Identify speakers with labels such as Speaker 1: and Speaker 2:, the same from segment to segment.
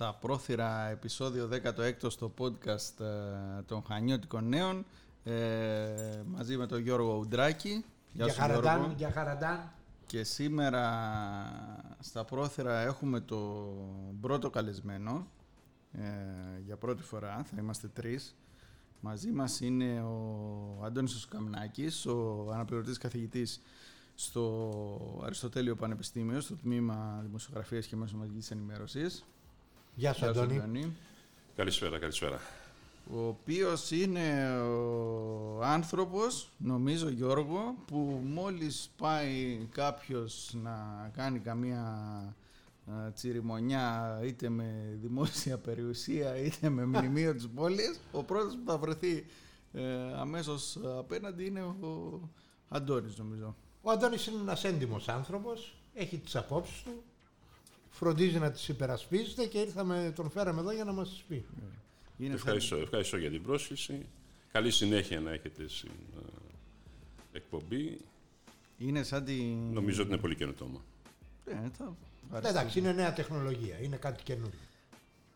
Speaker 1: στα πρόθυρα επεισόδιο 16 στο podcast ε, των Χανιώτικων Νέων ε, μαζί με τον Γιώργο Ουντράκη.
Speaker 2: Γεια, για χαραντάν, για χαραντάν.
Speaker 1: Και σήμερα στα πρόθυρα έχουμε το πρώτο καλεσμένο ε, για πρώτη φορά, θα είμαστε τρεις. Μαζί μας είναι ο Αντώνης Καμνάκης, ο αναπληρωτής καθηγητής στο Αριστοτέλειο Πανεπιστήμιο, στο τμήμα Δημοσιογραφίας και Μέσω Μαζικής Ενημέρωσης.
Speaker 2: Γεια σου, Αντώνη.
Speaker 3: Καλησπέρα, καλησπέρα.
Speaker 1: Ο οποίος είναι ο άνθρωπος, νομίζω Γιώργο, που μόλις πάει κάποιος να κάνει καμία τσιριμονιά είτε με δημόσια περιουσία είτε με μνημείο της πόλης, ο πρώτος που θα βρεθεί ε, αμέσως απέναντι είναι ο Αντώνης νομίζω.
Speaker 2: Ο Αντώνης είναι ένας έντιμος άνθρωπος, έχει τις απόψεις του, φροντίζει να τις υπερασπίζεται και ήρθαμε, τον φέραμε εδώ για να μας τις πει.
Speaker 3: Είναι ευχαριστώ, ευχαριστώ για την πρόσκληση. Καλή συνέχεια να έχετε στην ε, εκπομπή.
Speaker 1: Είναι σαν την...
Speaker 3: Νομίζω ότι είναι πολύ καινοτόμα.
Speaker 2: Ναι, θα... Εντάξει, είναι νέα τεχνολογία, είναι κάτι καινούριο.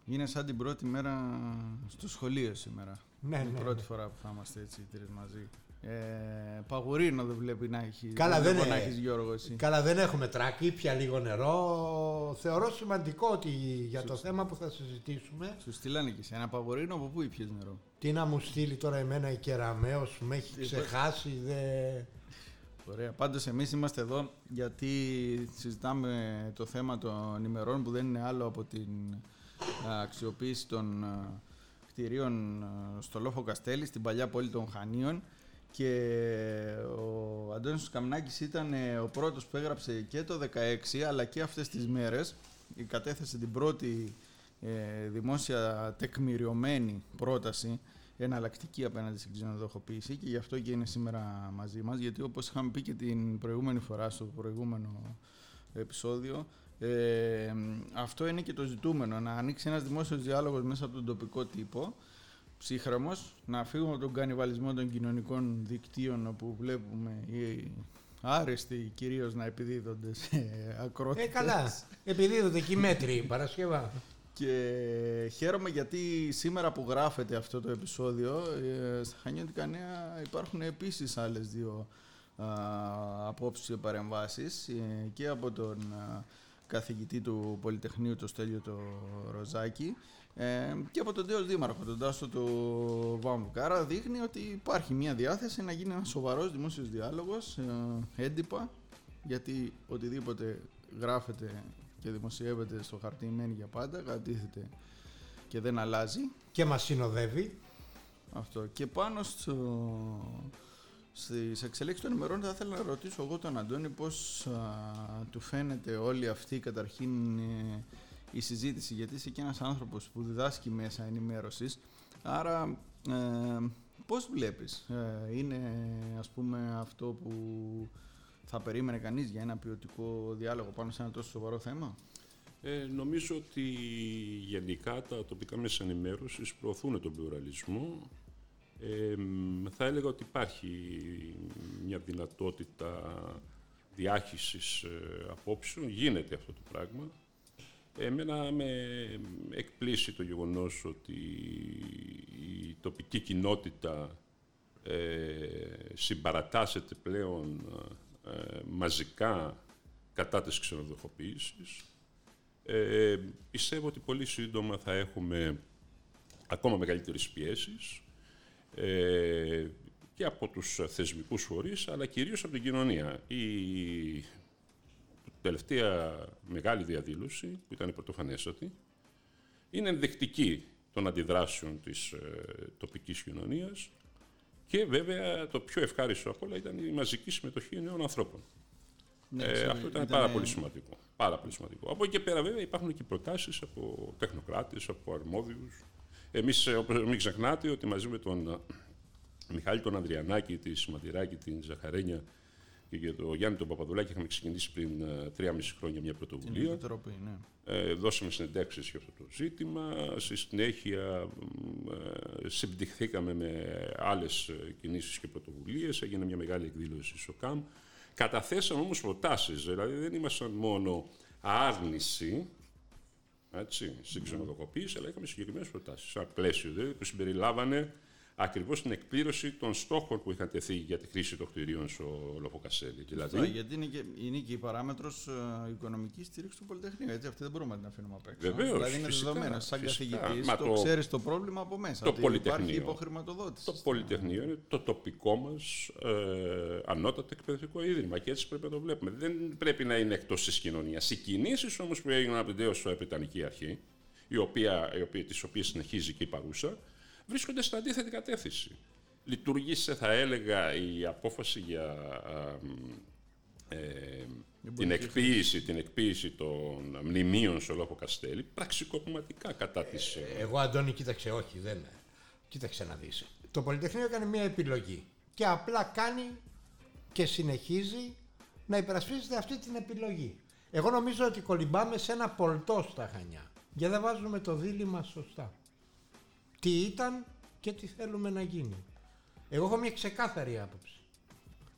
Speaker 1: Είναι σαν την πρώτη μέρα στο σχολείο σήμερα.
Speaker 2: Ναι,
Speaker 1: είναι
Speaker 2: ναι,
Speaker 1: η πρώτη
Speaker 2: ναι.
Speaker 1: φορά που θα είμαστε έτσι οι τρεις μαζί. Ε, παγουρίνο δεν βλέπει να έχει.
Speaker 2: Καλά, δεν,
Speaker 1: να έχεις, Γιώργο, εσύ.
Speaker 2: Καλά, δεν έχουμε τράκι, πια λίγο νερό. Θεωρώ σημαντικό ότι για το θέμα που θα συζητήσουμε.
Speaker 1: Σου στείλανε και σε ένα παγουρίνο, από πού ήπιες νερό;
Speaker 2: Τι να μου στείλει τώρα εμένα η Κεραμέως, με έχει ξεχάσει. Δε...
Speaker 1: Ωραία. Πάντως, εμείς είμαστε εδώ γιατί συζητάμε το θέμα των ημερών που δεν είναι άλλο από την αξιοποίηση των κτηρίων στο Λόφο Καστέλη, στην παλιά πόλη των Χανίων και ο Αντώνης Καμνάκης ήταν ε, ο πρώτος που έγραψε και το 16 αλλά και αυτές τις μέρες κατέθεσε την πρώτη ε, δημόσια τεκμηριωμένη πρόταση εναλλακτική απέναντι στην ξενοδοχοποίηση και γι' αυτό και είναι σήμερα μαζί μας γιατί όπως είχαμε πει και την προηγούμενη φορά στο προηγούμενο επεισόδιο ε, αυτό είναι και το ζητούμενο να ανοίξει ένας δημόσιος διάλογος μέσα από τον τοπικό τύπο ψύχραμος, να φύγουμε από τον κανιβαλισμό των κοινωνικών δικτύων όπου βλέπουμε οι άρεστοι κυρίως να επιδίδονται σε ακρότητες.
Speaker 2: Ε, καλά. Επιδίδονται και οι μέτροι, Παρασκευά.
Speaker 1: Και χαίρομαι γιατί σήμερα που γράφεται αυτό το επεισόδιο ε, στα Χανιώτικα Νέα υπάρχουν επίσης άλλες δύο α, απόψεις και παρεμβάσεις ε, και από τον καθηγητή του Πολυτεχνείου, το Στέλιο το Ροζάκη ε, και από τον Τέος Δήμαρχο, τον Τάσο του Βάμβουκα. Άρα δείχνει ότι υπάρχει μια διάθεση να γίνει ένας σοβαρός δημόσιος διάλογος, ε, έντυπα, γιατί οτιδήποτε γράφεται και δημοσιεύεται στο χαρτί μένει για πάντα, κατήθεται και δεν αλλάζει.
Speaker 2: Και μας συνοδεύει.
Speaker 1: Αυτό. Και πάνω στο, στις εξελίξεις των ημερών θα ήθελα να ρωτήσω εγώ τον Αντώνη πώς του φαίνεται όλη αυτή καταρχήν ε, η συζήτηση γιατί είσαι και ένας άνθρωπος που διδάσκει μέσα ενημέρωσης. Άρα ε, πώς βλέπεις ε, είναι ας πούμε αυτό που θα περίμενε κανείς για ένα ποιοτικό διάλογο πάνω σε ένα τόσο σοβαρό θέμα;
Speaker 3: Ε, νομίζω ότι γενικά τα τοπικά μέσα ενημέρωσης προωθούν τον πλουραλισμό. Ε, θα έλεγα ότι υπάρχει μια δυνατότητα διάχυσης ε, απόψεων, γίνεται αυτό το πράγμα. Εμένα με εκπλήσει το γεγονός ότι η τοπική κοινότητα ε, συμπαρατάσσεται πλέον ε, μαζικά κατά της ξενοδοχοποίησης. Ε, πιστεύω ότι πολύ σύντομα θα έχουμε ακόμα μεγαλύτερες πιέσεις ε, και από τους θεσμικούς φορείς, αλλά κυρίως από την κοινωνία. Η τελευταία μεγάλη διαδήλωση, που ήταν η πρωτοφανέστατη, είναι ενδεικτική των αντιδράσεων της ε, τοπικής κοινωνίας και βέβαια το πιο ευχάριστο από όλα ήταν η μαζική συμμετοχή νέων ανθρώπων. Ναι, ε, αυτό ήταν, πάρα πολύ σημαντικό. Πάρα πολύ σημαντικό. Από εκεί και πέρα βέβαια υπάρχουν και προτάσεις από τεχνοκράτες, από αρμόδιους. Εμείς, ε, όπως μην ξεχνάτε, ότι μαζί με τον ε, Μιχάλη τον Ανδριανάκη, τη Σηματηράκη, την Ζαχαρένια και για τον Γιάννη τον Παπαδουλάκη είχαμε ξεκινήσει πριν ε, τρία μισή χρόνια μια πρωτοβουλία.
Speaker 1: Επιτροπή, ναι.
Speaker 3: ε, δώσαμε συνεντεύξεις για αυτό το ζήτημα. Στη συνέχεια ε, συμπτυχθήκαμε με άλλες ε, κινήσεις και πρωτοβουλίες. Έγινε μια μεγάλη εκδήλωση στο ΚΑΜ. Καταθέσαμε όμως προτάσεις, δηλαδή δεν ήμασταν μόνο άρνηση έτσι, στην ξενοδοχοποίηση, αλλά είχαμε συγκεκριμένες προτάσεις. Σαν πλαίσιο δηλαδή, που συμπεριλάβανε ακριβώς την εκπλήρωση των στόχων που είχαν τεθεί για τη χρήση των κτηρίων στο Λοφοκασέλη.
Speaker 1: Δηλαδή... Αυτό, γιατί είναι και, είναι και η παράμετρος uh, οικονομική στήριξη του Πολυτεχνείου. Έτσι, αυτή δεν μπορούμε να την αφήνουμε απ' έξω.
Speaker 3: Βεβαίως.
Speaker 1: Δηλαδή είναι δεδομένο. Σαν καθηγητής, το, το ξέρεις το πρόβλημα από μέσα.
Speaker 3: Το Πολυτεχνείο.
Speaker 1: Υπάρχει υποχρηματοδότηση.
Speaker 3: Το Πολυτεχνείο είναι το τοπικό μας ε, ανώτατο εκπαιδευτικό ίδρυμα και έτσι πρέπει να το βλέπουμε. Δεν πρέπει να είναι εκτός της κοινωνίας. Οι κινήσεις όμως που έγιναν από την τέο Βρετανική Αρχή, η οποία, η οποία, τις οποίες συνεχίζει και η παρούσα, βρίσκονται στην αντίθετη κατεύθυνση. Λειτουργήσε, θα έλεγα, η απόφαση για ε, την, εκποίηση, την εκποίηση των μνημείων σε Λόφο Καστέλη πραξικοπηματικά κατά της...
Speaker 2: Ε, εγώ, Αντώνη, κοίταξε, όχι, δεν είναι. Κοίταξε να δεις. Το Πολυτεχνείο έκανε μια επιλογή και απλά κάνει και συνεχίζει να υπερασπίζεται αυτή την επιλογή. Εγώ νομίζω ότι κολυμπάμε σε ένα πολτό στα Χανιά. Για δεν βάζουμε το δίλημα σωστά τι ήταν και τι θέλουμε να γίνει. Εγώ έχω μια ξεκάθαρη άποψη,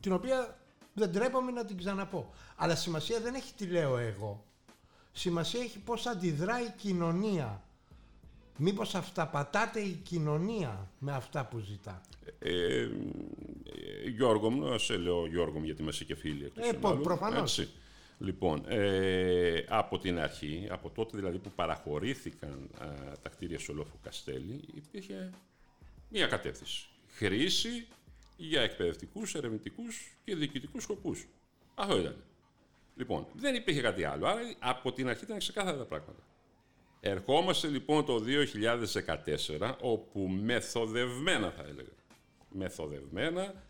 Speaker 2: την οποία δεν τρέπομαι να την ξαναπώ. Αλλά σημασία δεν έχει τι λέω εγώ. Σημασία έχει πώς αντιδράει η κοινωνία. Μήπως αυταπατάται η κοινωνία με αυτά που ζητά.
Speaker 3: Ε, ε, Γιώργο μου, σε λέω Γιώργο μου γιατί είμαστε και φίλοι.
Speaker 2: Ε, προφανώς.
Speaker 3: Λοιπόν, ε, από την αρχή, από τότε δηλαδή που παραχωρήθηκαν τα κτίρια Σολόφου Καστέλη, υπήρχε μία κατεύθυνση. Χρήση για εκπαιδευτικούς, ερευνητικούς και διοικητικούς σκοπούς. Αυτό ήταν. Λοιπόν, δεν υπήρχε κάτι άλλο. Άρα από την αρχή ήταν ξεκάθαρα τα πράγματα. Ερχόμαστε λοιπόν το 2014, όπου μεθοδευμένα θα έλεγα, μεθοδευμένα,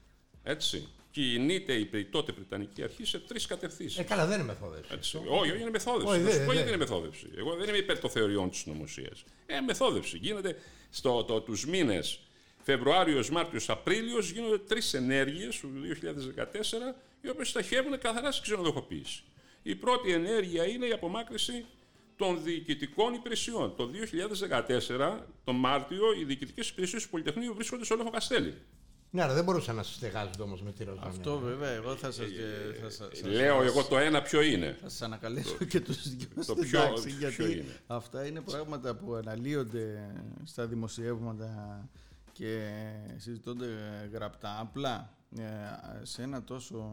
Speaker 3: έτσι, κινείται η τότε Βρετανική Αρχή σε τρεις κατευθύνσεις.
Speaker 2: Ε, καλά, δεν είναι μεθόδευση.
Speaker 3: Όχι, όχι, είναι μεθόδευση. Όχι, δεν, δεν. είναι μεθόδευση. Εγώ δεν είμαι υπέρ των θεωριών της νομοσίας. Ε, μεθόδευση. Γίνεται στο, το, τους μήνες Φεβρουάριος, Μάρτιος, Απρίλιος γίνονται τρεις ενέργειες του 2014, οι οποίες σταχεύουν καθαρά στην ξενοδοχοποίηση. Η πρώτη ενέργεια είναι η απομάκρυση των διοικητικών υπηρεσιών. Το 2014, τον Μάρτιο, οι διοικητικές υπηρεσίες του Πολυτεχνείου βρίσκονται στο Όλοφο Καστέλι.
Speaker 2: Ναι, αλλά δεν μπορούσαν να στεγάζονται όμως με τη Ροζάνια.
Speaker 1: Αυτό βέβαια, εγώ θα σας.
Speaker 3: Λέω εγώ το ένα ποιο είναι;
Speaker 1: Θα σας ανακαλέσω και τους δυο Το πιο, γιατί είναι; αυτά είναι πράγματα που αναλύονται στα δημοσιεύματα και συζητώνται γραπτά. Απλά ε, σε ένα τόσο.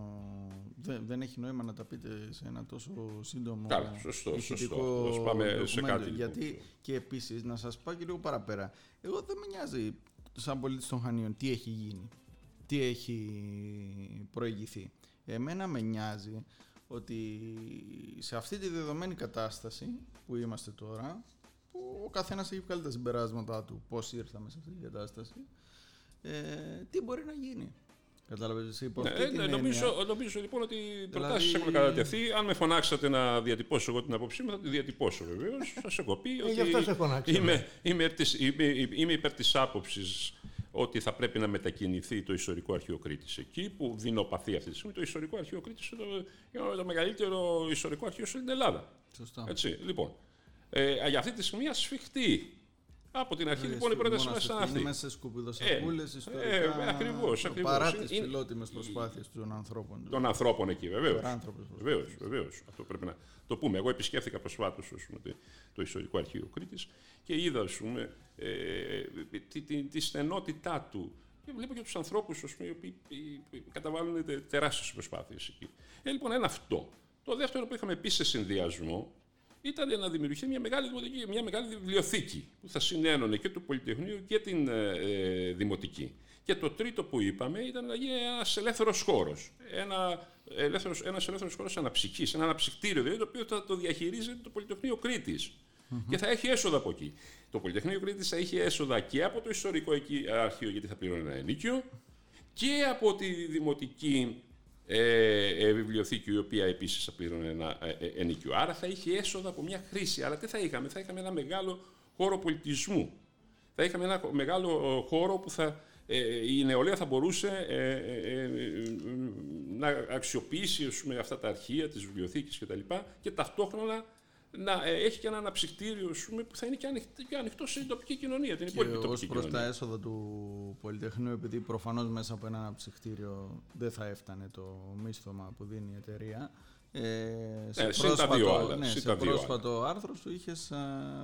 Speaker 1: Δεν, δεν έχει νόημα να τα πείτε σε ένα τόσο σύντομο.
Speaker 3: Καλά, σωστό. σωστό. Πάμε σε κάτι.
Speaker 1: Γιατί και επίσης να σας πάω και λίγο παραπέρα. Εγώ δεν με νοιάζει σαν πολίτης των Χανίων τι έχει γίνει, τι έχει προηγηθεί. Εμένα με νοιάζει ότι σε αυτή τη δεδομένη κατάσταση που είμαστε τώρα, που ο καθένας έχει βγάλει τα συμπεράσματά του πώς ήρθαμε σε αυτή τη κατάσταση, ε, τι μπορεί να γίνει. Κατάλαβες εσύ υπό αυτή ναι, ναι,
Speaker 3: νομίζω, νομίζω λοιπόν ότι οι προτάσεις δηλαδή... έχουν κατατεθεί. Αν με φωνάξατε να διατυπώσω εγώ την άποψή μου, θα τη διατυπώσω βεβαίως. Θα σε έχω πει
Speaker 2: ε, ότι.
Speaker 3: είμαι, είμαι, είμαι, είμαι υπέρ της άποψης ότι θα πρέπει να μετακινηθεί το ιστορικό αρχείο Κρήτη εκεί που δεινοπαθεί αυτή τη στιγμή. Το ιστορικό αρχείο Κρήτη είναι το, το μεγαλύτερο ιστορικό αρχείο στην Ελλάδα.
Speaker 1: Σωστά.
Speaker 3: Έτσι, λοιπόν. Ε, για αυτή τη στιγμή ασφιχτεί από την αρχή λοιπόν η πρόταση μας ήταν αυτή.
Speaker 1: Είναι μέσα σε σκουπιδοσακούλε, ε, ιστορικά.
Speaker 3: Ε, ακριβώς.
Speaker 1: Παρά τι φιλότιμες προσπάθειες των ανθρώπων.
Speaker 3: Των ανθρώπων εκεί, βεβαίως. Βεβαίως. Αυτό πρέπει να το πούμε. Εγώ επισκέφθηκα προσφάτως το ιστορικό αρχείο Κρήτης και είδα ας πούμε, ε, τη, τη, τη στενότητά του. Και βλέπω και τους ανθρώπους οι οποίοι καταβάλουν τεράστιες προσπάθειες εκεί. Ε, λοιπόν, ένα αυτό. Το δεύτερο που είχαμε επίση σε συνδυασμό ήταν να δημιουργηθεί μια μεγάλη, δημοτική, μια μεγάλη βιβλιοθήκη που θα συνένωνε και το Πολυτεχνείο και την ε, ε, Δημοτική. Και το τρίτο που είπαμε ήταν να γίνει ένας ελεύθερος χώρος. Ένα ελεύθερος ένας ελεύθερος χώρος αναψυχής, ένα αναψυκτήριο δηλαδή, το οποίο θα το διαχειρίζεται το Πολυτεχνείο Κρήτης. Και θα έχει έσοδα από εκεί. Το Πολυτεχνείο Κρήτης θα έχει έσοδα και από το ιστορικό αρχείο, γιατί θα πληρώνει ένα ενίκιο, και από τη δημοτική ε, ε, βιβλιοθήκη, η οποία επίσης θα πλήρωνε ένα ε, ε, ενίκιο. Άρα θα είχε έσοδα από μια χρήση. Αλλά τι θα είχαμε, θα είχαμε ένα μεγάλο χώρο πολιτισμού. Θα είχαμε ένα μεγάλο χώρο που θα, η νεολαία θα μπορούσε να αξιοποιήσει πούμε, αυτά τα αρχεία, τις βιβλιοθήκες κτλ. Και, και ταυτόχρονα να έχει και ένα αναψυκτήριο που θα είναι και ανοιχτό, και ανοιχτό στην τοπική κοινωνία, την υπόλοιπη τοπική
Speaker 1: κοινωνία. Ως προς τα έσοδα του Πολυτεχνείου, επειδή προφανώς μέσα από ένα αναψυκτήριο δεν θα έφτανε το μίσθωμα που δίνει η εταιρεία, Ε,
Speaker 3: Ναι, συν τα δύο άλλα,
Speaker 1: ναι,
Speaker 3: συν
Speaker 1: σε
Speaker 3: τα δύο
Speaker 1: πρόσφατο άρθρο σου είχες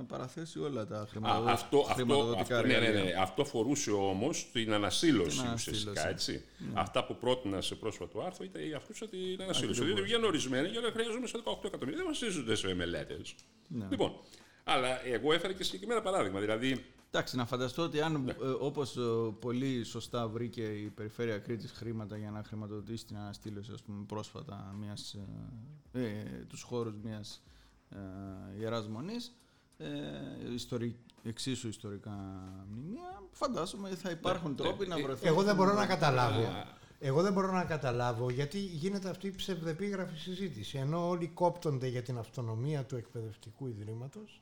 Speaker 1: παραθέσει όλα τα
Speaker 3: Α,
Speaker 1: χρηματοδο-
Speaker 3: αυτό, αυτό,
Speaker 1: χρηματοδοτικά
Speaker 3: αυτό, ναι, ναι,
Speaker 1: εργαλεία.
Speaker 3: ναι, αυτό φορούσε όμως την ανασύλωση
Speaker 1: Την
Speaker 3: ουσιαστικά.
Speaker 1: ανασύλωση.
Speaker 3: Έτσι. Αυτά που πρότεινα σε πρόσφατο άρθρο ήταν αφορούσε την ανασύλωση. Διότι βγαίνουν ορισμένοι και λέει χρειάζομαι σε 18 εκατομμύρια. Δεν βασίζονται σε μελέτες.
Speaker 1: Ναι.
Speaker 3: Λοιπόν, αλλά εγώ έφερα και συγκεκριμένα παράδειγμα. Δηλαδή,
Speaker 1: Εντάξει, να φανταστώ ότι αν
Speaker 3: Ναι.
Speaker 1: ε, όπως ε, πολύ σωστά βρήκε η Περιφέρεια Κρήτης χρήματα για να χρηματοδοτήσει την αναστήλωση ας πούμε, πρόσφατα μιας, ε, ε, τους χώρους μιας ε, Ιεράς Μονής, ε, ιστορι, εξίσου ιστορικά μνημεία, φαντάζομαι θα υπάρχουν τρόποι να βρεθούν.
Speaker 2: Εγώ δεν μπορώ να
Speaker 1: Ε,
Speaker 2: καταλάβω. Εγώ δεν μπορώ να καταλάβω γιατί γίνεται αυτή η ψευδεπίγραφη συζήτηση. Ενώ όλοι κόπτονται για την αυτονομία του εκπαιδευτικού ιδρύματος,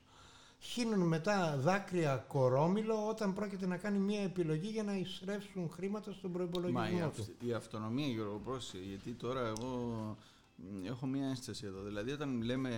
Speaker 2: χύνουν μετά δάκρυα κορόμιλο όταν πρόκειται να κάνει μια επιλογή για να εισρεύσουν χρήματα στον
Speaker 1: Μα η,
Speaker 2: προπολογισμό
Speaker 1: αυ-
Speaker 2: του.
Speaker 1: η αυτονομία, Γιώργο, πρόσεχε, γιατί τώρα εγώ μ, έχω μία ένσταση εδώ. Δηλαδή, όταν λέμε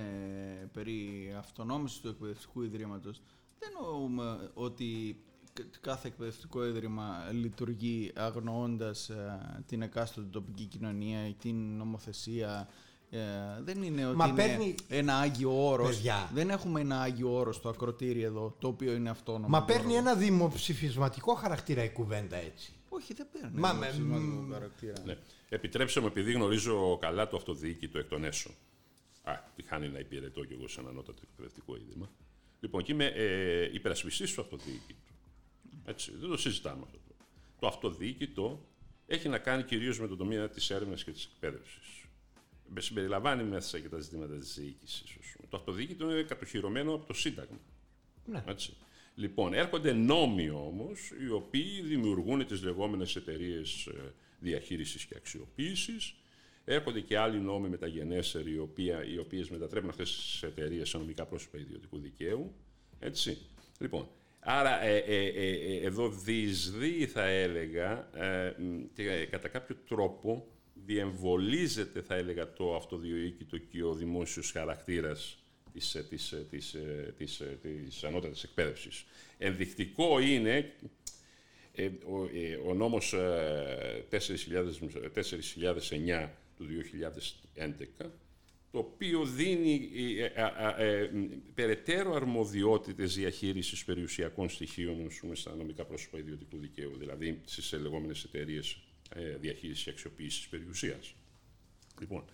Speaker 1: περί αυτονόμησης του εκπαιδευτικού ιδρύματος, δεν εννοούμε ότι κα- κάθε εκπαιδευτικό ίδρυμα λειτουργεί αγνοώντας ε, την εκάστοτε τοπική κοινωνία ή την νομοθεσία. Ε, δεν είναι ότι
Speaker 2: Μα
Speaker 1: είναι
Speaker 2: παίρνει-
Speaker 1: ένα άγιο όρος.
Speaker 2: Παιδιά.
Speaker 1: Δεν έχουμε ένα άγιο όρος στο ακροτήρι εδώ, το οποίο είναι αυτόνομο.
Speaker 2: Μα παίρνει
Speaker 1: Γιώργο.
Speaker 2: ένα δημοψηφισματικό χαρακτήρα η κουβέντα έτσι.
Speaker 1: Όχι, δεν παίρνει.
Speaker 2: Μα
Speaker 1: ένα
Speaker 2: με-
Speaker 1: σημαντικό
Speaker 2: μ,
Speaker 1: χαρακτήρα.
Speaker 3: ναι. επιτρέψτε μου, επειδή γνωρίζω καλά το αυτοδιοίκητο εκ των έσω. Α, τη χάνει να υπηρετώ κι εγώ σε ένα ανώτατο εκπαιδευτικό ίδρυμα. Λοιπόν, και είμαι ε, υπερασπιστής του αυτοδιοίκητου. Έτσι, δεν το συζητάμε αυτό. Το αυτοδιοίκητο έχει να κάνει κυρίως με τον τομέα της έρευνας και της εκπαίδευσης. Συμπεριλαμβάνει μέσα και τα ζητήματα της διοίκησης. Το αυτοδιοίκητο είναι κατοχυρωμένο από το Σύνταγμα.
Speaker 2: Ναι.
Speaker 3: Έτσι. Λοιπόν, έρχονται νόμοι όμως, οι οποίοι δημιουργούν τις λεγόμενες εταιρείες διαχείρισης και αξιοποίησης. Έρχονται και άλλοι νόμοι μεταγενέστεροι, οι, οποία, οι οποίες μετατρέπουν αυτές τις εταιρείες σε νομικά πρόσωπα ιδιωτικού δικαίου. Έτσι. Λοιπόν, άρα ε, ε, ε, ε, εδώ διεισδύει, θα έλεγα, ε, μ, και κατά κάποιο τρόπο διεμβολίζεται, θα έλεγα, το αυτοδιοίκητο και ο δημόσιος χαρακτήρας της, ε, της, ε, της, ε, της, ε, της ανώτατης εκπαίδευσης. Ενδεικτικό είναι ε, ο, ε, ο νόμος ε, 4.000 4.009 του 2011, το οποίο δίνει ε, ε, α, ε, μ, περαιτέρω αρμοδιότητες διαχείρισης περιουσιακών στοιχείων ας πούμε, στα νομικά πρόσωπα ιδιωτικού δικαίου, δηλαδή στις λεγόμενες εταιρείες ε, διαχείρισης και αξιοποίησης περιουσίας. Λοιπόν,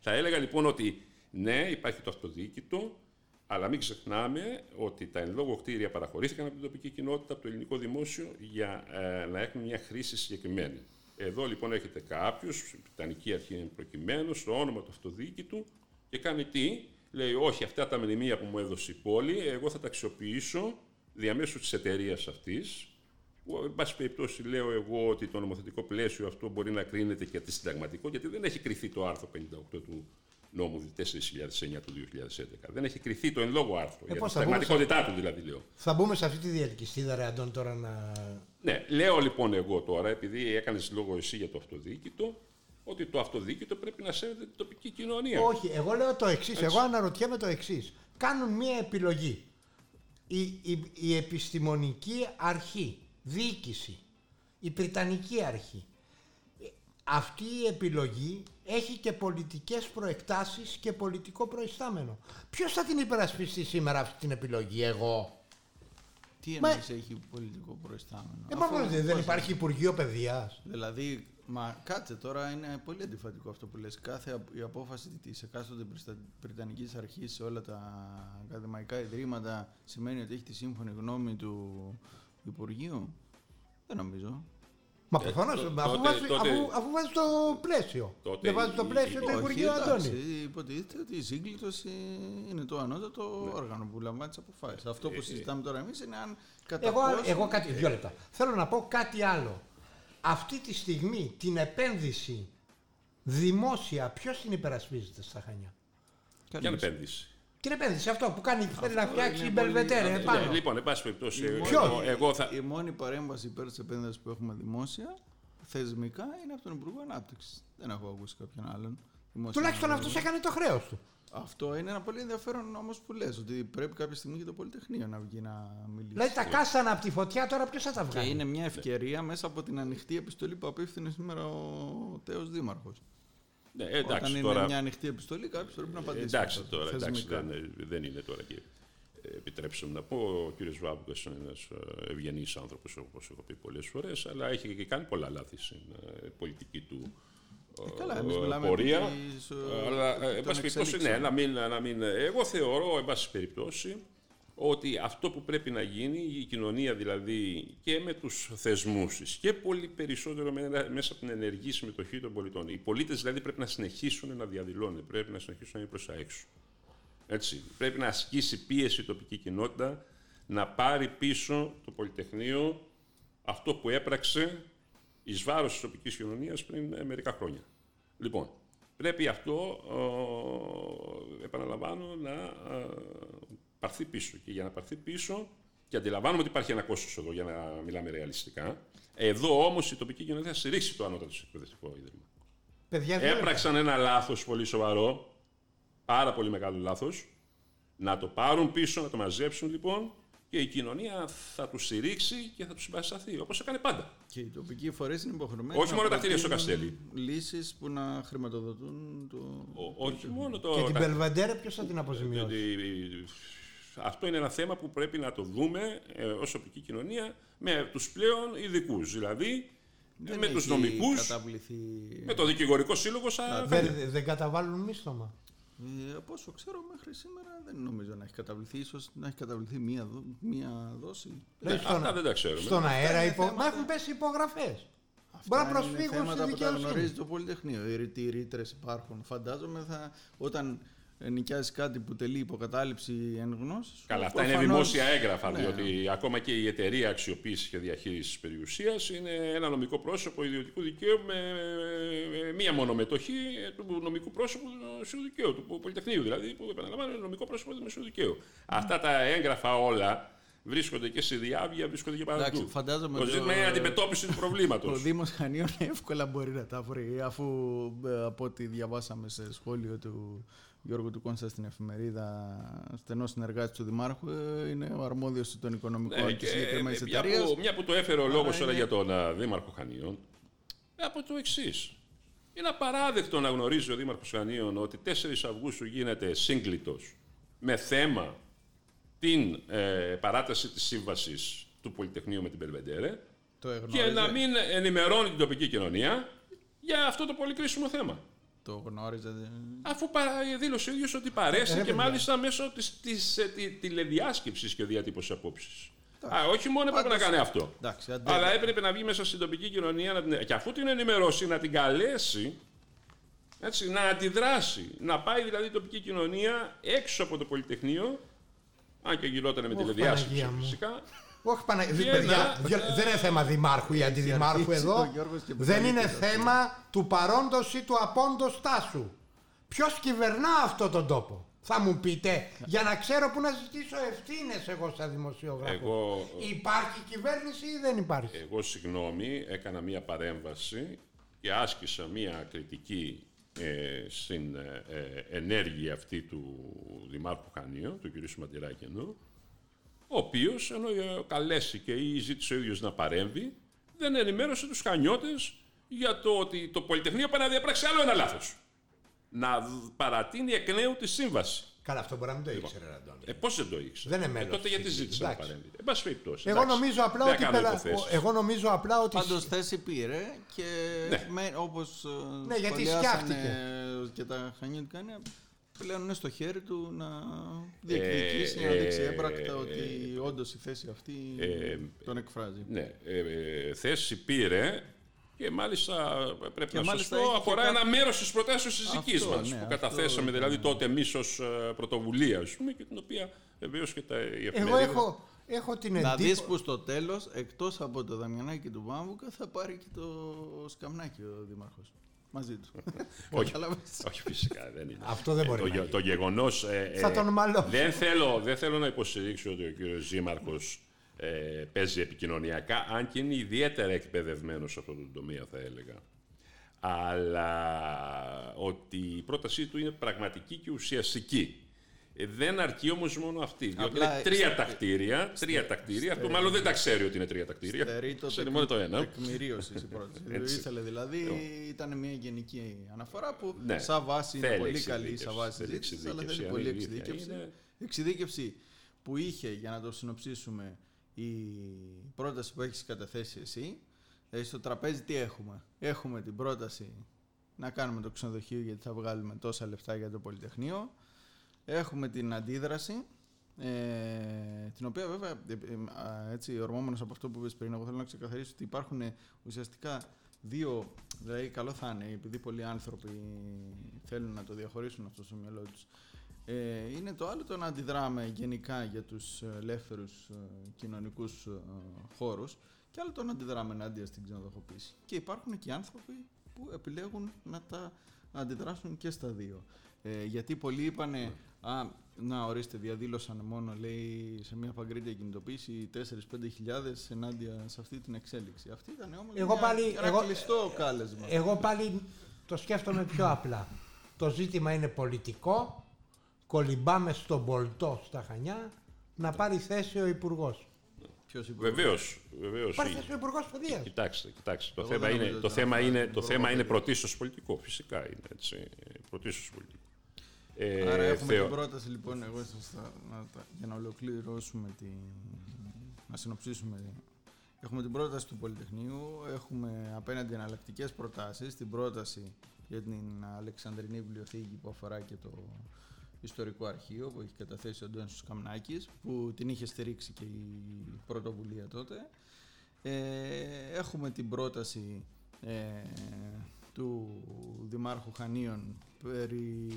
Speaker 3: θα έλεγα λοιπόν ότι ναι, υπάρχει το αυτοδιοίκητο, αλλά μην ξεχνάμε ότι τα εν λόγω κτίρια παραχωρήθηκαν από την τοπική κοινότητα, από το ελληνικό δημόσιο, για ε, να έχουν μια χρήση συγκεκριμένη. Εδώ λοιπόν έχετε κάποιο, η Βρετανική Αρχή είναι προκειμένου, στο όνομα του αυτοδιοίκητου και κάνει τι, λέει: Όχι, αυτά τα μνημεία που μου έδωσε η πόλη, εγώ θα τα αξιοποιήσω διαμέσου της εταιρείας αυτής. Εν πάση περιπτώσει, λέω εγώ ότι το νομοθετικό πλαίσιο αυτό μπορεί να κρίνεται και αντισυνταγματικό, γιατί δεν έχει κρυθεί το άρθρο 58 του νόμου 4009 του 2011. Δεν έχει κρυθεί το εν λόγω άρθρο. για την
Speaker 2: πώς θα πούμε
Speaker 3: συνταγματικότητά του δηλαδή λέω.
Speaker 2: Θα μπούμε σε αυτή τη διαδικασία, ρε Αντών, τώρα να.
Speaker 3: Ναι, λέω λοιπόν εγώ τώρα, επειδή έκανες λόγο εσύ για το αυτοδιοίκητο, ότι το αυτοδιοίκητο πρέπει να σέβεται την τοπική κοινωνία.
Speaker 2: Όχι, εγώ λέω το εξής. Εγώ αναρωτιέμαι το εξής. Κάνουν μία επιλογή. Η, η, η επιστημονική αρχή, διοίκηση, η Βρυτανική αρχή. Ε, Αυτή η επιλογή έχει και πολιτικές προεκτάσεις και πολιτικό προϊστάμενο. Ποιος θα την υπερασπιστεί σήμερα αυτή την επιλογή, εγώ;
Speaker 1: Τι
Speaker 2: Μα-
Speaker 1: εννοείς έχει πολιτικό προϊστάμενο;
Speaker 2: Ε,
Speaker 1: Αφού-
Speaker 2: μα δεν, δεν
Speaker 1: πώς-
Speaker 2: υπάρχει Υπουργείο Παιδείας.
Speaker 1: Δηλαδή, μα κάτσε τώρα, είναι πολύ αντιφατικό αυτό που λες. Κάθε απ- η απόφαση της εκάστοτε Μπριστα- Βρυτανικής Αρχής σε όλα τα ακαδημαϊκά ιδρύματα σημαίνει ότι έχει τη σύμφωνη γνώμη του Υπουργείου; Δεν νομίζω.
Speaker 2: Μα
Speaker 3: Ε,
Speaker 2: προφανώ,
Speaker 3: τω-
Speaker 2: αφού,
Speaker 3: τότε-
Speaker 2: βάζει,
Speaker 3: τότε-
Speaker 2: αφού, αφού βάζει το πλαίσιο.
Speaker 3: Τότε
Speaker 2: δεν βάζει το
Speaker 3: η-
Speaker 2: πλαίσιο
Speaker 3: η-
Speaker 2: το
Speaker 3: όχι,
Speaker 2: Υπουργείο
Speaker 1: εντάξει,
Speaker 2: Αντώνη.
Speaker 1: Υποτίθεται ότι η σύγκλιτος ε, είναι το ανώτατο
Speaker 3: Ναι.
Speaker 1: όργανο που λαμβάνει τις αποφάσεις. Αυτό
Speaker 3: Ε,
Speaker 1: που συζητάμε τώρα εμείς είναι αν κατά
Speaker 2: Εγώ,
Speaker 1: πόσο-
Speaker 2: εγώ κάτι, δύο λεπτά. Θέλω να πω κάτι άλλο. Αυτή τη στιγμή την επένδυση δημόσια, ποιος την υπερασπίζεται στα Χανιά;
Speaker 3: Ποια
Speaker 1: Κανείς.
Speaker 3: επένδυση;
Speaker 2: Την επένδυση, αυτό που κάνει, θέλει να
Speaker 1: είναι
Speaker 2: φτιάξει η
Speaker 1: πολύ-
Speaker 2: Μπελβετέρε
Speaker 1: αυτό-
Speaker 2: επάνω.
Speaker 3: Ναι, λοιπόν, εν πάση περιπτώσει,
Speaker 1: Η
Speaker 3: εγώ,
Speaker 2: μόνη-
Speaker 3: εγώ θα.
Speaker 1: Η μόνη παρέμβαση υπέρ της επένδυσης που έχουμε δημόσια, θεσμικά, είναι από τον Υπουργό Ανάπτυξης. Δεν έχω ακούσει κάποιον άλλον. δημόσια
Speaker 2: Τουλάχιστον
Speaker 1: ανάπτυξη.
Speaker 2: αυτός έκανε το χρέος του.
Speaker 1: Αυτό είναι ένα πολύ ενδιαφέρον όμως που λες, ότι πρέπει κάποια στιγμή και το Πολυτεχνείο να βγει να μιλήσει.
Speaker 2: Δηλαδή τα κάστανα από τη φωτιά τώρα ποιος θα τα
Speaker 1: και
Speaker 2: βγάλει;
Speaker 1: είναι μια ευκαιρία μέσα από την ανοιχτή επιστολή που απίφθινε σήμερα ο τέος Δήμαρχος.
Speaker 3: Ναι, εντάξει,
Speaker 1: Όταν
Speaker 3: τώρα,
Speaker 1: είναι μια ανοιχτή επιστολή, κάποιος πρέπει να απαντήσει.
Speaker 3: εντάξει,
Speaker 1: αυτό,
Speaker 3: τώρα, εντάξει,
Speaker 1: θεσμικά.
Speaker 3: δεν, δεν είναι τώρα και ε, επιτρέψτε μου να πω, ο κύριος Βάμπουκας είναι ένας ε, ευγενής άνθρωπος, όπως έχω πει πολλές φορές, αλλά έχει και κάνει πολλά λάθη στην ε, πολιτική του
Speaker 1: Ε, καλά, εμείς
Speaker 3: ε,
Speaker 1: μιλάμε
Speaker 3: πορεία.
Speaker 1: επί της, ε,
Speaker 3: Αλλά, ε,
Speaker 1: των
Speaker 3: εν πάση περιπτώσει,
Speaker 1: εξελίξεων.
Speaker 3: ναι, να μην, να μην, εγώ θεωρώ, εν πάση περιπτώσει, ότι αυτό που πρέπει να γίνει, η κοινωνία δηλαδή και με τους θεσμούς της και πολύ περισσότερο με- μέσα από την ενεργή συμμετοχή των πολιτών. Οι πολίτες δηλαδή πρέπει να συνεχίσουν να διαδηλώνουν, πρέπει να συνεχίσουν να είναι προς τα έξω. Έτσι. Πρέπει να ασκήσει πίεση η τοπική κοινότητα να πάρει πίσω το Πολυτεχνείο αυτό που έπραξε εις βάρος της τοπικής κοινωνίας πριν ε, μερικά χρόνια. Λοιπόν, πρέπει αυτό, ε, επαναλαμβάνω, να ε, πάρθει πίσω. Και για να πάρθει πίσω, και αντιλαμβάνομαι ότι υπάρχει ένα κόστος εδώ για να μιλάμε ρεαλιστικά, εδώ όμως η τοπική κοινωνία θα στηρίξει το ανώτατο εκπαιδευτικό ίδρυμα.
Speaker 2: Παιδιά, δεν
Speaker 3: Έπραξαν ένα λάθος πολύ σοβαρό, πάρα πολύ μεγάλο λάθος, να το πάρουν πίσω, να το μαζέψουν λοιπόν και η κοινωνία θα τους στηρίξει και θα τους συμπαρασταθεί, όπως έκανε πάντα.
Speaker 1: Και οι τοπικοί φορέ είναι υποχρεωμένοι.
Speaker 3: Όχι
Speaker 1: να
Speaker 3: μόνο τα κτίρια στο
Speaker 1: προτείνουν
Speaker 3: Καστέλι.
Speaker 1: Λύσεις που να χρηματοδοτούν το.
Speaker 3: Ο- όχι μόνο το...
Speaker 2: Και την
Speaker 3: τα-
Speaker 2: Μπελβεντέρε ποιος θα την αποζημιώσει;
Speaker 3: Ότι αυτό είναι ένα θέμα που πρέπει να το δούμε ε, ως τοπική κοινωνία με τους πλέον ειδικούς, δηλαδή
Speaker 1: Δεν
Speaker 3: με τους
Speaker 1: έχει
Speaker 3: νομικούς,
Speaker 1: Καταβληθεί.
Speaker 3: με το δικηγορικό σύλλογο σαν
Speaker 2: Δεν, δεν καταβάλουν μίσθωμα.
Speaker 1: Ε, από όσο ξέρω, μέχρι σήμερα δεν νομίζω να έχει καταβληθεί. Ίσως να έχει καταβληθεί μία, δο- μία δόση.
Speaker 2: Λέει
Speaker 3: Ναι, αυτά δεν τα ξέρουμε.
Speaker 2: Στον αέρα
Speaker 1: είναι
Speaker 2: υπο...
Speaker 1: θέματα-
Speaker 2: Μα έχουν πέσει υπογραφές.
Speaker 1: Αυτά
Speaker 2: Μπορεί να
Speaker 1: είναι
Speaker 2: προσφύγουν στη
Speaker 1: θέματα που τα γνωρίζει
Speaker 2: δικαιοσύνη.
Speaker 1: το Πολυτεχνείο. Οι ρητοί ρήτρες υπάρχουν. Φαντάζομαι θα, όταν νοικιάζει κάτι που τελεί υποκατάληψη εν γνώσης. σου,
Speaker 3: Καλά, αυτά είναι
Speaker 1: προφανώς-
Speaker 3: δημόσια έγγραφα,
Speaker 1: Ναι.
Speaker 3: διότι ακόμα και η εταιρεία αξιοποίησης και διαχείρισης περιουσίας είναι ένα νομικό πρόσωπο ιδιωτικού δικαίου με με μία μόνο μετοχή του νομικού πρόσωπου του δημοσίου δικαίου, του Πολυτεχνείου δηλαδή, που επαναλαμβάνω είναι νομικό πρόσωπο του δημοσίου δικαίου. Αυτά τα έγγραφα όλα βρίσκονται και σε διάβια, βρίσκονται και
Speaker 1: Εντάξει,
Speaker 3: παντού.
Speaker 1: φαντάζομαι
Speaker 3: Το
Speaker 1: το-
Speaker 3: ζήτημα είναι η αντιμετώπιση του προβλήματος.
Speaker 1: Ο Δήμος Χανίων εύκολα μπορεί να τα βρει, αφού ε, από ό,τι διαβάσαμε σε σχόλιο του Γιώργου του Κόνστα στην εφημερίδα, στενός συνεργάτης του Δημάρχου, ε, είναι ο αρμόδιος των οικονομικών
Speaker 3: Ναι,
Speaker 1: της
Speaker 3: και
Speaker 1: συγκεκριμένης
Speaker 3: μια,
Speaker 1: εταιρείας.
Speaker 3: που, μια που το έφερε ο λόγος
Speaker 1: Άρα
Speaker 3: τώρα
Speaker 1: είναι-
Speaker 3: για τον α, Δήμαρχο Χανίων, ε, από το εξής. Είναι απαράδεκτο να γνωρίζει ο Δήμαρχος Χανίων ότι 4 Αυγούστου γίνεται σύγκλιτο με θέμα την ε, παράταση της σύμβασης του Πολυτεχνείου με την Περβεντέρε
Speaker 1: Το
Speaker 3: και
Speaker 1: εγνώριζε,
Speaker 3: να μην ενημερώνει την τοπική κοινωνία για αυτό το πολύ κρίσιμο θέμα.
Speaker 1: Το γνώριζε. δεν-
Speaker 3: Αφού παρα- δήλωσε ο ίδιος ότι παρέσει
Speaker 2: Ε, ρε,
Speaker 3: και
Speaker 2: παιδιά.
Speaker 3: μάλιστα μέσω της, της, ε, τη- τηλεδιάσκεψης και διατύπωση απόψεις. Α, όχι μόνο έπρεπε να
Speaker 1: Πάντως-
Speaker 3: κάνει αυτό.
Speaker 1: Εντάξει, αντέ-
Speaker 3: Αλλά έπρεπε να βγει μέσα στην τοπική κοινωνία να την... και αφού την ενημερώσει, να την καλέσει έτσι, να αντιδράσει. Να πάει δηλαδή η τοπική κοινωνία έξω από το Πολυτεχνείο, αν και γινόταν με
Speaker 2: Ωχ,
Speaker 3: τηλεδιάσκεψη
Speaker 2: Παναγία μου.
Speaker 3: φυσικά.
Speaker 2: Όχι, Πανα...
Speaker 3: Και
Speaker 2: παιδιά,
Speaker 3: να-
Speaker 2: δυο- δεν είναι θέμα δημάρχου ή αντιδημάρχου
Speaker 1: αρχίσει
Speaker 2: εδώ.
Speaker 1: ο Γιώργος και
Speaker 2: Δεν είναι
Speaker 1: επικαλείται
Speaker 2: θέμα του παρόντος ή του απόντος τάσου. Ποιος κυβερνά αυτό τον τόπο. Θα μου πείτε, για να ξέρω που να ζητήσω ευθύνες εγώ σαν δημοσιογράφος.
Speaker 3: Εγώ-
Speaker 2: Υπάρχει κυβέρνηση ή δεν υπάρχει;
Speaker 3: Εγώ, συγγνώμη, έκανα μία παρέμβαση και άσκησα μία κριτική ε, στην ε, ε, ενέργεια αυτή του Δημάρχου Χανίου, του κ. Σηματηράκενου, ο οποίος, ενώ ε, καλέστηκε ή ζήτησε ο ίδιος να παρέμβει, δεν ενημέρωσε τους Χανιώτες για το ότι το Πολυτεχνείο πάει να διαπράξει άλλο ένα λάθος. Να δ- παρατείνει εκ νέου τη σύμβαση.
Speaker 2: Καλά, αυτό μπορεί να μην το ήξερε, Αντώνη.
Speaker 3: Ε, πώς δεν το ήξερε;
Speaker 2: Δεν είναι
Speaker 3: Ε,
Speaker 2: μέλος
Speaker 3: τότε γιατί
Speaker 2: της
Speaker 3: ζήτησε να
Speaker 2: Εντάξει.
Speaker 3: παρέμβει; Εν πάση περιπτώσει.
Speaker 2: Εγώ
Speaker 3: εντάξει.
Speaker 2: νομίζω απλά
Speaker 3: Δεν
Speaker 2: ότι.
Speaker 3: κάνω
Speaker 2: πελα-
Speaker 3: υποθέσεις.
Speaker 2: Εγώ νομίζω απλά ότι.
Speaker 1: Πάντως θέση πήρε και
Speaker 3: Ναι.
Speaker 1: με, όπως ε,
Speaker 2: Ναι, γιατί
Speaker 1: σχολιάσανε
Speaker 2: σκιάχτηκε.
Speaker 1: και τα χανιώτικα είναι πλέον είναι στο χέρι του να διεκδικήσει,
Speaker 3: Ε,
Speaker 1: να δείξει
Speaker 3: ε,
Speaker 1: έμπρακτα
Speaker 3: ε,
Speaker 1: ότι όντως η θέση αυτή
Speaker 3: ε,
Speaker 1: τον εκφράζει.
Speaker 3: Ναι, ε, ε, θέση πήρε και μάλιστα πρέπει
Speaker 1: Και
Speaker 3: να
Speaker 1: μάλιστα
Speaker 3: σας πω,
Speaker 1: έχει και
Speaker 3: αφορά
Speaker 1: κάποιο-
Speaker 3: ένα μέρος της προτάσεως της δικής
Speaker 1: Αυτό,
Speaker 3: μας
Speaker 1: ναι,
Speaker 3: που
Speaker 1: αυτό
Speaker 3: καταθέσαμε
Speaker 1: ήταν.
Speaker 3: δηλαδή τότε εμείς ως ε, πρωτοβουλία ας πούμε, και την οποία βεβαίως και τα η
Speaker 2: Εγώ
Speaker 3: εφημερίδα-
Speaker 2: έχω, έχω την
Speaker 1: Να δεις
Speaker 2: εντύπωση.
Speaker 1: που στο τέλος, εκτός από το Δαμιανάκι του Βάμβουκα, θα πάρει και το σκαμνάκι ο Δήμαρχος. Μαζί τους.
Speaker 3: όχι,
Speaker 1: Κατάλαβες.
Speaker 3: όχι φυσικά δεν είναι.
Speaker 2: Αυτό δεν μπορεί
Speaker 3: το,
Speaker 2: να
Speaker 3: γε-
Speaker 2: γίνει.
Speaker 3: το γεγονός ε,
Speaker 2: Θα
Speaker 3: ε,
Speaker 2: τον μαλώσω.
Speaker 3: δεν, θέλω, δεν θέλω να υποστηρίξω ότι ο κύριος Ζήμαρχος ε, παίζει επικοινωνιακά, αν και είναι ιδιαίτερα εκπαιδευμένος σε αυτό το τομέα θα έλεγα. Αλλά ότι η πρότασή του είναι πραγματική και ουσιαστική. Ε, δεν αρκεί όμως μόνο αυτή. Διότι
Speaker 1: Απλά
Speaker 3: είναι τρία
Speaker 1: στε-
Speaker 3: τα κτίρια. Τρία τα κτίρια. Αυτό μάλλον δεν τα ξέρει ότι είναι τρία τα κτίρια.
Speaker 1: Στερεί το
Speaker 3: Ξέρει μόνο το ένα.
Speaker 1: Τεκμηρίωσης η πρόταση.
Speaker 3: Έτσι.
Speaker 1: ήθελε δηλαδή, ήταν μια γενική αναφορά που
Speaker 3: Ναι.
Speaker 1: σαν βάση είναι
Speaker 3: Θέλει
Speaker 1: πολύ καλή
Speaker 3: εξειδίκευση,
Speaker 1: σαν βάση
Speaker 3: θέλει
Speaker 1: συζήτηση, αλλά
Speaker 3: εξειδίκευση,
Speaker 1: θέλει
Speaker 3: αν
Speaker 1: πολύ
Speaker 3: η αλήθεια
Speaker 1: εξειδίκευση.
Speaker 3: είναι.
Speaker 1: Εξειδίκευση που είχε, για να το συνοψίσουμε, η πρόταση που έχεις καταθέσει εσύ. Δηλαδή στο τραπέζι τι έχουμε; Έχουμε την πρόταση να κάνουμε το ξενοδοχείο γιατί θα βγάλουμε τόσα λεφτά για το Πολυτεχνείο. Έχουμε την αντίδραση, ε, την οποία βέβαια, ε, ε, α, έτσι, ορμόμενος από αυτό που είπες πριν, εγώ θέλω να ξεκαθαρίσω ότι υπάρχουν ε, ουσιαστικά δύο, δηλαδή καλό θα είναι, επειδή πολλοί άνθρωποι θέλουν να το διαχωρίσουν αυτό στο μυαλό τους, ε, είναι το άλλο το να αντιδράμε γενικά για τους ε, ελεύθερους ε, κοινωνικούς ε, χώρους και άλλο το να αντιδράμε ενάντια στην ξενοδοχοποίηση. Και υπάρχουν και άνθρωποι που επιλέγουν να τα αντιδράσουν και στα δύο. Ε, γιατί πολλοί είπανε, α, να ορίστε, διαδήλωσαν μόνο, λέει, σε μια παγκρίτια κινητοποίηση 4-5 χιλιάδες ενάντια σε αυτή την εξέλιξη. Αυτή ήταν όμως
Speaker 2: Εγώ
Speaker 1: μια,
Speaker 2: πάλι-
Speaker 1: ένα
Speaker 2: εγώ-
Speaker 1: κλειστό κάλεσμα.
Speaker 2: Εγώ πάλι το σκέφτομαι πιο απλά. Το ζήτημα είναι πολιτικό, κολυμπάμε στον Πολτό στα Χανιά να πάρει θέση ο Υπουργός.
Speaker 1: Ποιος είπε,
Speaker 3: Βεβαίως. Βεβαίως,
Speaker 2: Πάρει θέση ο Υπουργός Παιδείας.
Speaker 3: Κοιτάξτε, κοιτάξτε. Το
Speaker 1: Εγώ
Speaker 3: θέμα
Speaker 1: δεν
Speaker 3: είναι,
Speaker 1: νομίζω
Speaker 3: το
Speaker 1: ότι
Speaker 3: θέμα
Speaker 1: θα
Speaker 3: είναι,
Speaker 1: πάρει
Speaker 3: το
Speaker 1: τον
Speaker 3: θέμα είναι
Speaker 1: Υπουργό
Speaker 3: πρωτίστως πολιτικό. Φυσικά είναι έτσι. Πρωτίστως πολιτικό. Ε,
Speaker 1: Άρα έχουμε
Speaker 3: θεω-
Speaker 1: την πρόταση λοιπόν, εγώ σας θα, να, τα- για να ολοκληρώσουμε την, να συνοψίσουμε. Έχουμε την πρόταση του Πολυτεχνείου, έχουμε απέναντι εναλλακτικές προτάσεις, την πρόταση για την Αλεξανδρινή Βιβλιοθήκη που αφορά και το ιστορικό αρχείο που έχει καταθέσει ο Αντώνης Καμνάκης, που την είχε στηρίξει και η πρωτοβουλία τότε. Ε, έχουμε την πρόταση ε, του Δημάρχου Χανίων περί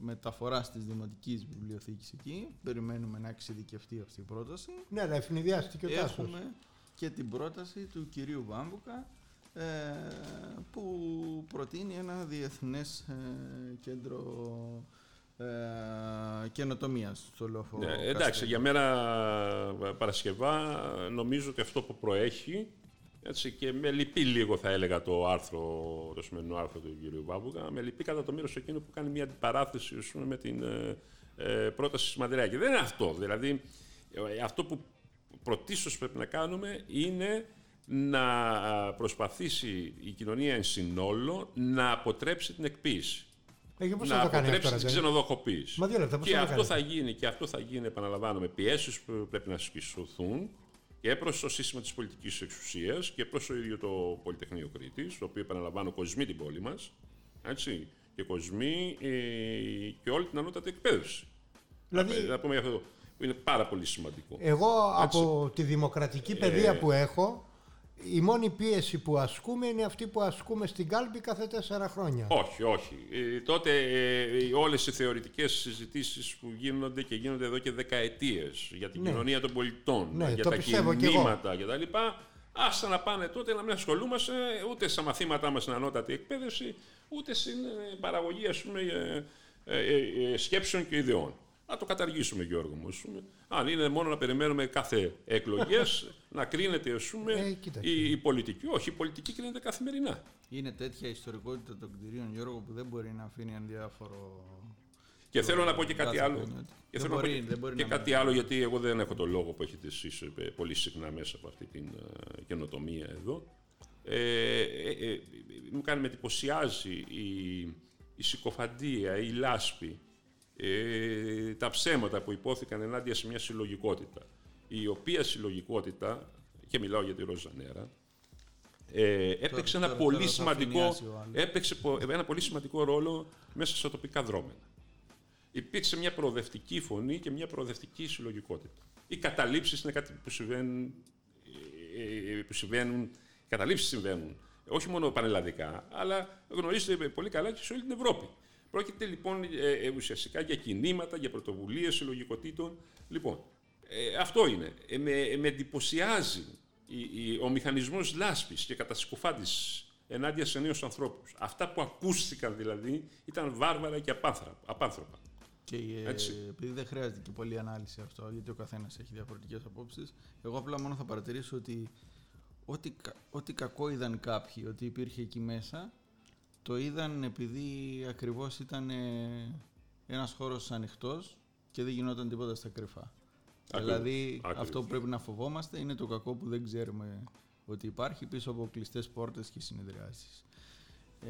Speaker 1: μεταφοράς της Δημοτικής Βιβλιοθήκης εκεί. Περιμένουμε να εξειδικευτεί αυτή η πρόταση.
Speaker 2: Ναι, αλλά ευνηδιάστηκε ο Τάσος.
Speaker 1: Έχουμε και την πρόταση του κυρίου Βάμβουκα ε, που προτείνει ένα διεθνές ε, κέντρο ε, καινοτομίας στο λόφο
Speaker 3: Ναι, εντάξει, για μένα ε, Παρασκευά νομίζω ότι αυτό που προέχει έτσι, και με λυπεί λίγο θα έλεγα το άρθρο, το σημερινό άρθρο του κ. Βάμπουγα, με λυπεί κατά το μέρος εκείνο που κάνει μια αντιπαράθεση ας πούμε, με την ε, ε, πρόταση της Μαντρεάκη. Δεν είναι αυτό. Δηλαδή, ε, αυτό που πρωτίστως πρέπει να κάνουμε είναι να προσπαθήσει η κοινωνία εν συνόλο να αποτρέψει την εκποίηση.
Speaker 2: Ε, και πώς
Speaker 3: να
Speaker 2: θα το κάνει αυτό,
Speaker 3: αποτρέψεις
Speaker 2: ρε,
Speaker 3: την
Speaker 2: παιδί;
Speaker 3: ξενοδοχοποίηση.
Speaker 2: Μα δύο λεπτά, πώς
Speaker 3: και
Speaker 2: θα το
Speaker 3: αυτό
Speaker 2: κάνει.
Speaker 3: θα γίνει, και αυτό θα γίνει, επαναλαμβάνω, με πιέσεις που πρέπει να ασκηθούν και προς το σύστημα της πολιτικής εξουσίας και προς το ίδιο το Πολυτεχνείο Κρήτης, το οποίο επαναλαμβάνω κοσμεί την πόλη μας. Έτσι, και κοσμεί ε, και όλη την ανώτατη εκπαίδευση.
Speaker 2: Δηλαδή,
Speaker 3: Να πούμε για αυτό που είναι πάρα πολύ σημαντικό.
Speaker 2: εγώ από τη δημοκρατική παιδεία
Speaker 3: Ε,
Speaker 2: που έχω, η μόνη πίεση που ασκούμε είναι αυτή που ασκούμε στην κάλπη κάθε τέσσερα χρόνια.
Speaker 3: Όχι, όχι. Ε, τότε ε, όλες οι θεωρητικές συζητήσεις που γίνονται και γίνονται εδώ και δεκαετίες για την
Speaker 2: Ναι.
Speaker 3: κοινωνία των πολιτών,
Speaker 2: Ναι,
Speaker 3: για
Speaker 2: το
Speaker 3: τα
Speaker 2: πιστεύω κι εγώ.
Speaker 3: κινήματα κτλ. Άστα να πάνε τότε να μην ασχολούμαστε ούτε στα μαθήματά μας στην ανώτατη εκπαίδευση, ούτε στην ε, παραγωγή ας πούμε, ε, ε, ε, ε, σκέψεων και ιδεών. Να το καταργήσουμε, Γιώργο μου. ας πούμε. Αν είναι μόνο να περιμένουμε κάθε εκλογές να κρίνεται ας πούμε,
Speaker 2: Ε, κοίταξε.
Speaker 3: η, η πολιτική. Όχι, η πολιτική κρίνεται καθημερινά.
Speaker 1: Είναι τέτοια ιστορικότητα των κτηρίων, Γιώργο, που δεν μπορεί να αφήνει ανδιάφορο.
Speaker 3: Και θέλω να πω και κάτι
Speaker 1: κάθε
Speaker 3: άλλο.
Speaker 1: Παναγιώτη.
Speaker 3: Και
Speaker 1: Δεν
Speaker 3: θέλω να πω
Speaker 1: μπορεί-
Speaker 3: και-
Speaker 1: δεν μπορεί
Speaker 3: και
Speaker 1: να
Speaker 3: κάτι άλλο, γιατί εγώ δεν έχω το λόγο που έχετε εσείς ε, πολύ συχνά μέσα από αυτή την ε, καινοτομία εδώ. Ε, ε, ε, μου κάνει με εντυπωσιάζει η, η συκοφαντία, η λάσπη, ε, τα ψέματα που υπόθηκαν ενάντια σε μια συλλογικότητα, η οποία συλλογικότητα, και μιλάω για τη Ροζανέρα, ε, έπαιξε
Speaker 1: τώρα-
Speaker 3: ένα
Speaker 1: τώρα
Speaker 3: πολύ
Speaker 1: θα
Speaker 3: σημαντικό,
Speaker 1: αφηνιάσει ο άλλος.
Speaker 3: έπαιξε πο- ένα πολύ σημαντικό ρόλο μέσα στα τοπικά δρόμενα. Υπήρξε μια προοδευτική φωνή και μια προοδευτική συλλογικότητα. Οι καταλήψεις είναι κάτι που συμβαίνουν, ε, ε, που συμβαίνουν οι καταλήψεις συμβαίνουν όχι μόνο πανελλαδικά, αλλά γνωρίζετε πολύ καλά και σε όλη την Ευρώπη. Πρόκειται λοιπόν ε, ε, ουσιαστικά για κινήματα, για πρωτοβουλίες συλλογικοτήτων. Λοιπόν, ε, αυτό είναι. Ε, με, με εντυπωσιάζει η- η- ο μηχανισμός λάσπης και κατασκοφάντησης ενάντια σε νέους ανθρώπους. Αυτά που ακούστηκαν δηλαδή ήταν βάρβαρα και απάνθρωπα. απάνθρωπα.
Speaker 1: Και ε,
Speaker 3: Έτσι.
Speaker 1: επειδή δεν χρειάζεται και πολλή ανάλυση αυτό, γιατί ο καθένας έχει διαφορετικές απόψεις, εγώ απλά μόνο θα παρατηρήσω ότι ό,τι, κα- ό,τι κακό είδαν κάποιοι ότι υπήρχε εκεί μέσα, το είδαν επειδή ακριβώς ήταν ε, ένας χώρος ανοιχτός και δεν γινόταν τίποτα στα κρυφά.
Speaker 3: Ακριβώς,
Speaker 1: Δηλαδή
Speaker 3: ακριβώς.
Speaker 1: αυτό που πρέπει να φοβόμαστε είναι το κακό που δεν ξέρουμε ότι υπάρχει πίσω από κλειστές πόρτες και συνεδριάσεις. Ε,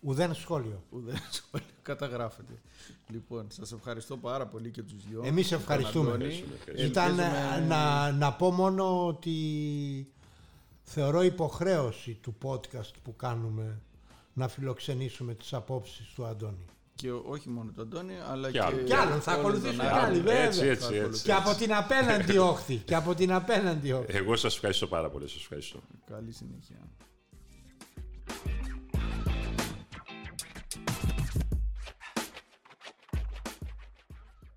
Speaker 2: Ουδέν σχόλιο.
Speaker 1: ουδέν σχόλιο καταγράφεται. Λοιπόν, σας ευχαριστώ πάρα πολύ και τους δυο.
Speaker 2: Εμείς
Speaker 1: Τον
Speaker 2: ευχαριστούμε.
Speaker 1: Αντώνη.
Speaker 3: Ευχαριστούμε, ευχαριστούμε.
Speaker 2: Ήταν
Speaker 1: Ελπίζουμε-
Speaker 2: ε, να, να πω μόνο ότι θεωρώ υποχρέωση του podcast που κάνουμε να φιλοξενήσουμε τις απόψεις του Αντώνη.
Speaker 1: Και όχι μόνο τον Αντώνη, αλλά
Speaker 3: Και
Speaker 1: και,
Speaker 3: άλλον.
Speaker 2: Και άλλον, θα
Speaker 1: όλων
Speaker 2: ακολουθήσουν
Speaker 1: των
Speaker 2: και
Speaker 1: άλλων.
Speaker 2: άλλοι, βέβαια.
Speaker 3: Έτσι, έτσι,
Speaker 1: Θα
Speaker 3: έτσι.
Speaker 2: Και από την απέναντι όχθη. και από την απέναντι όχθη.
Speaker 3: Εγώ σας ευχαριστώ πάρα πολύ. Σας ευχαριστώ.
Speaker 1: Καλή συνέχεια.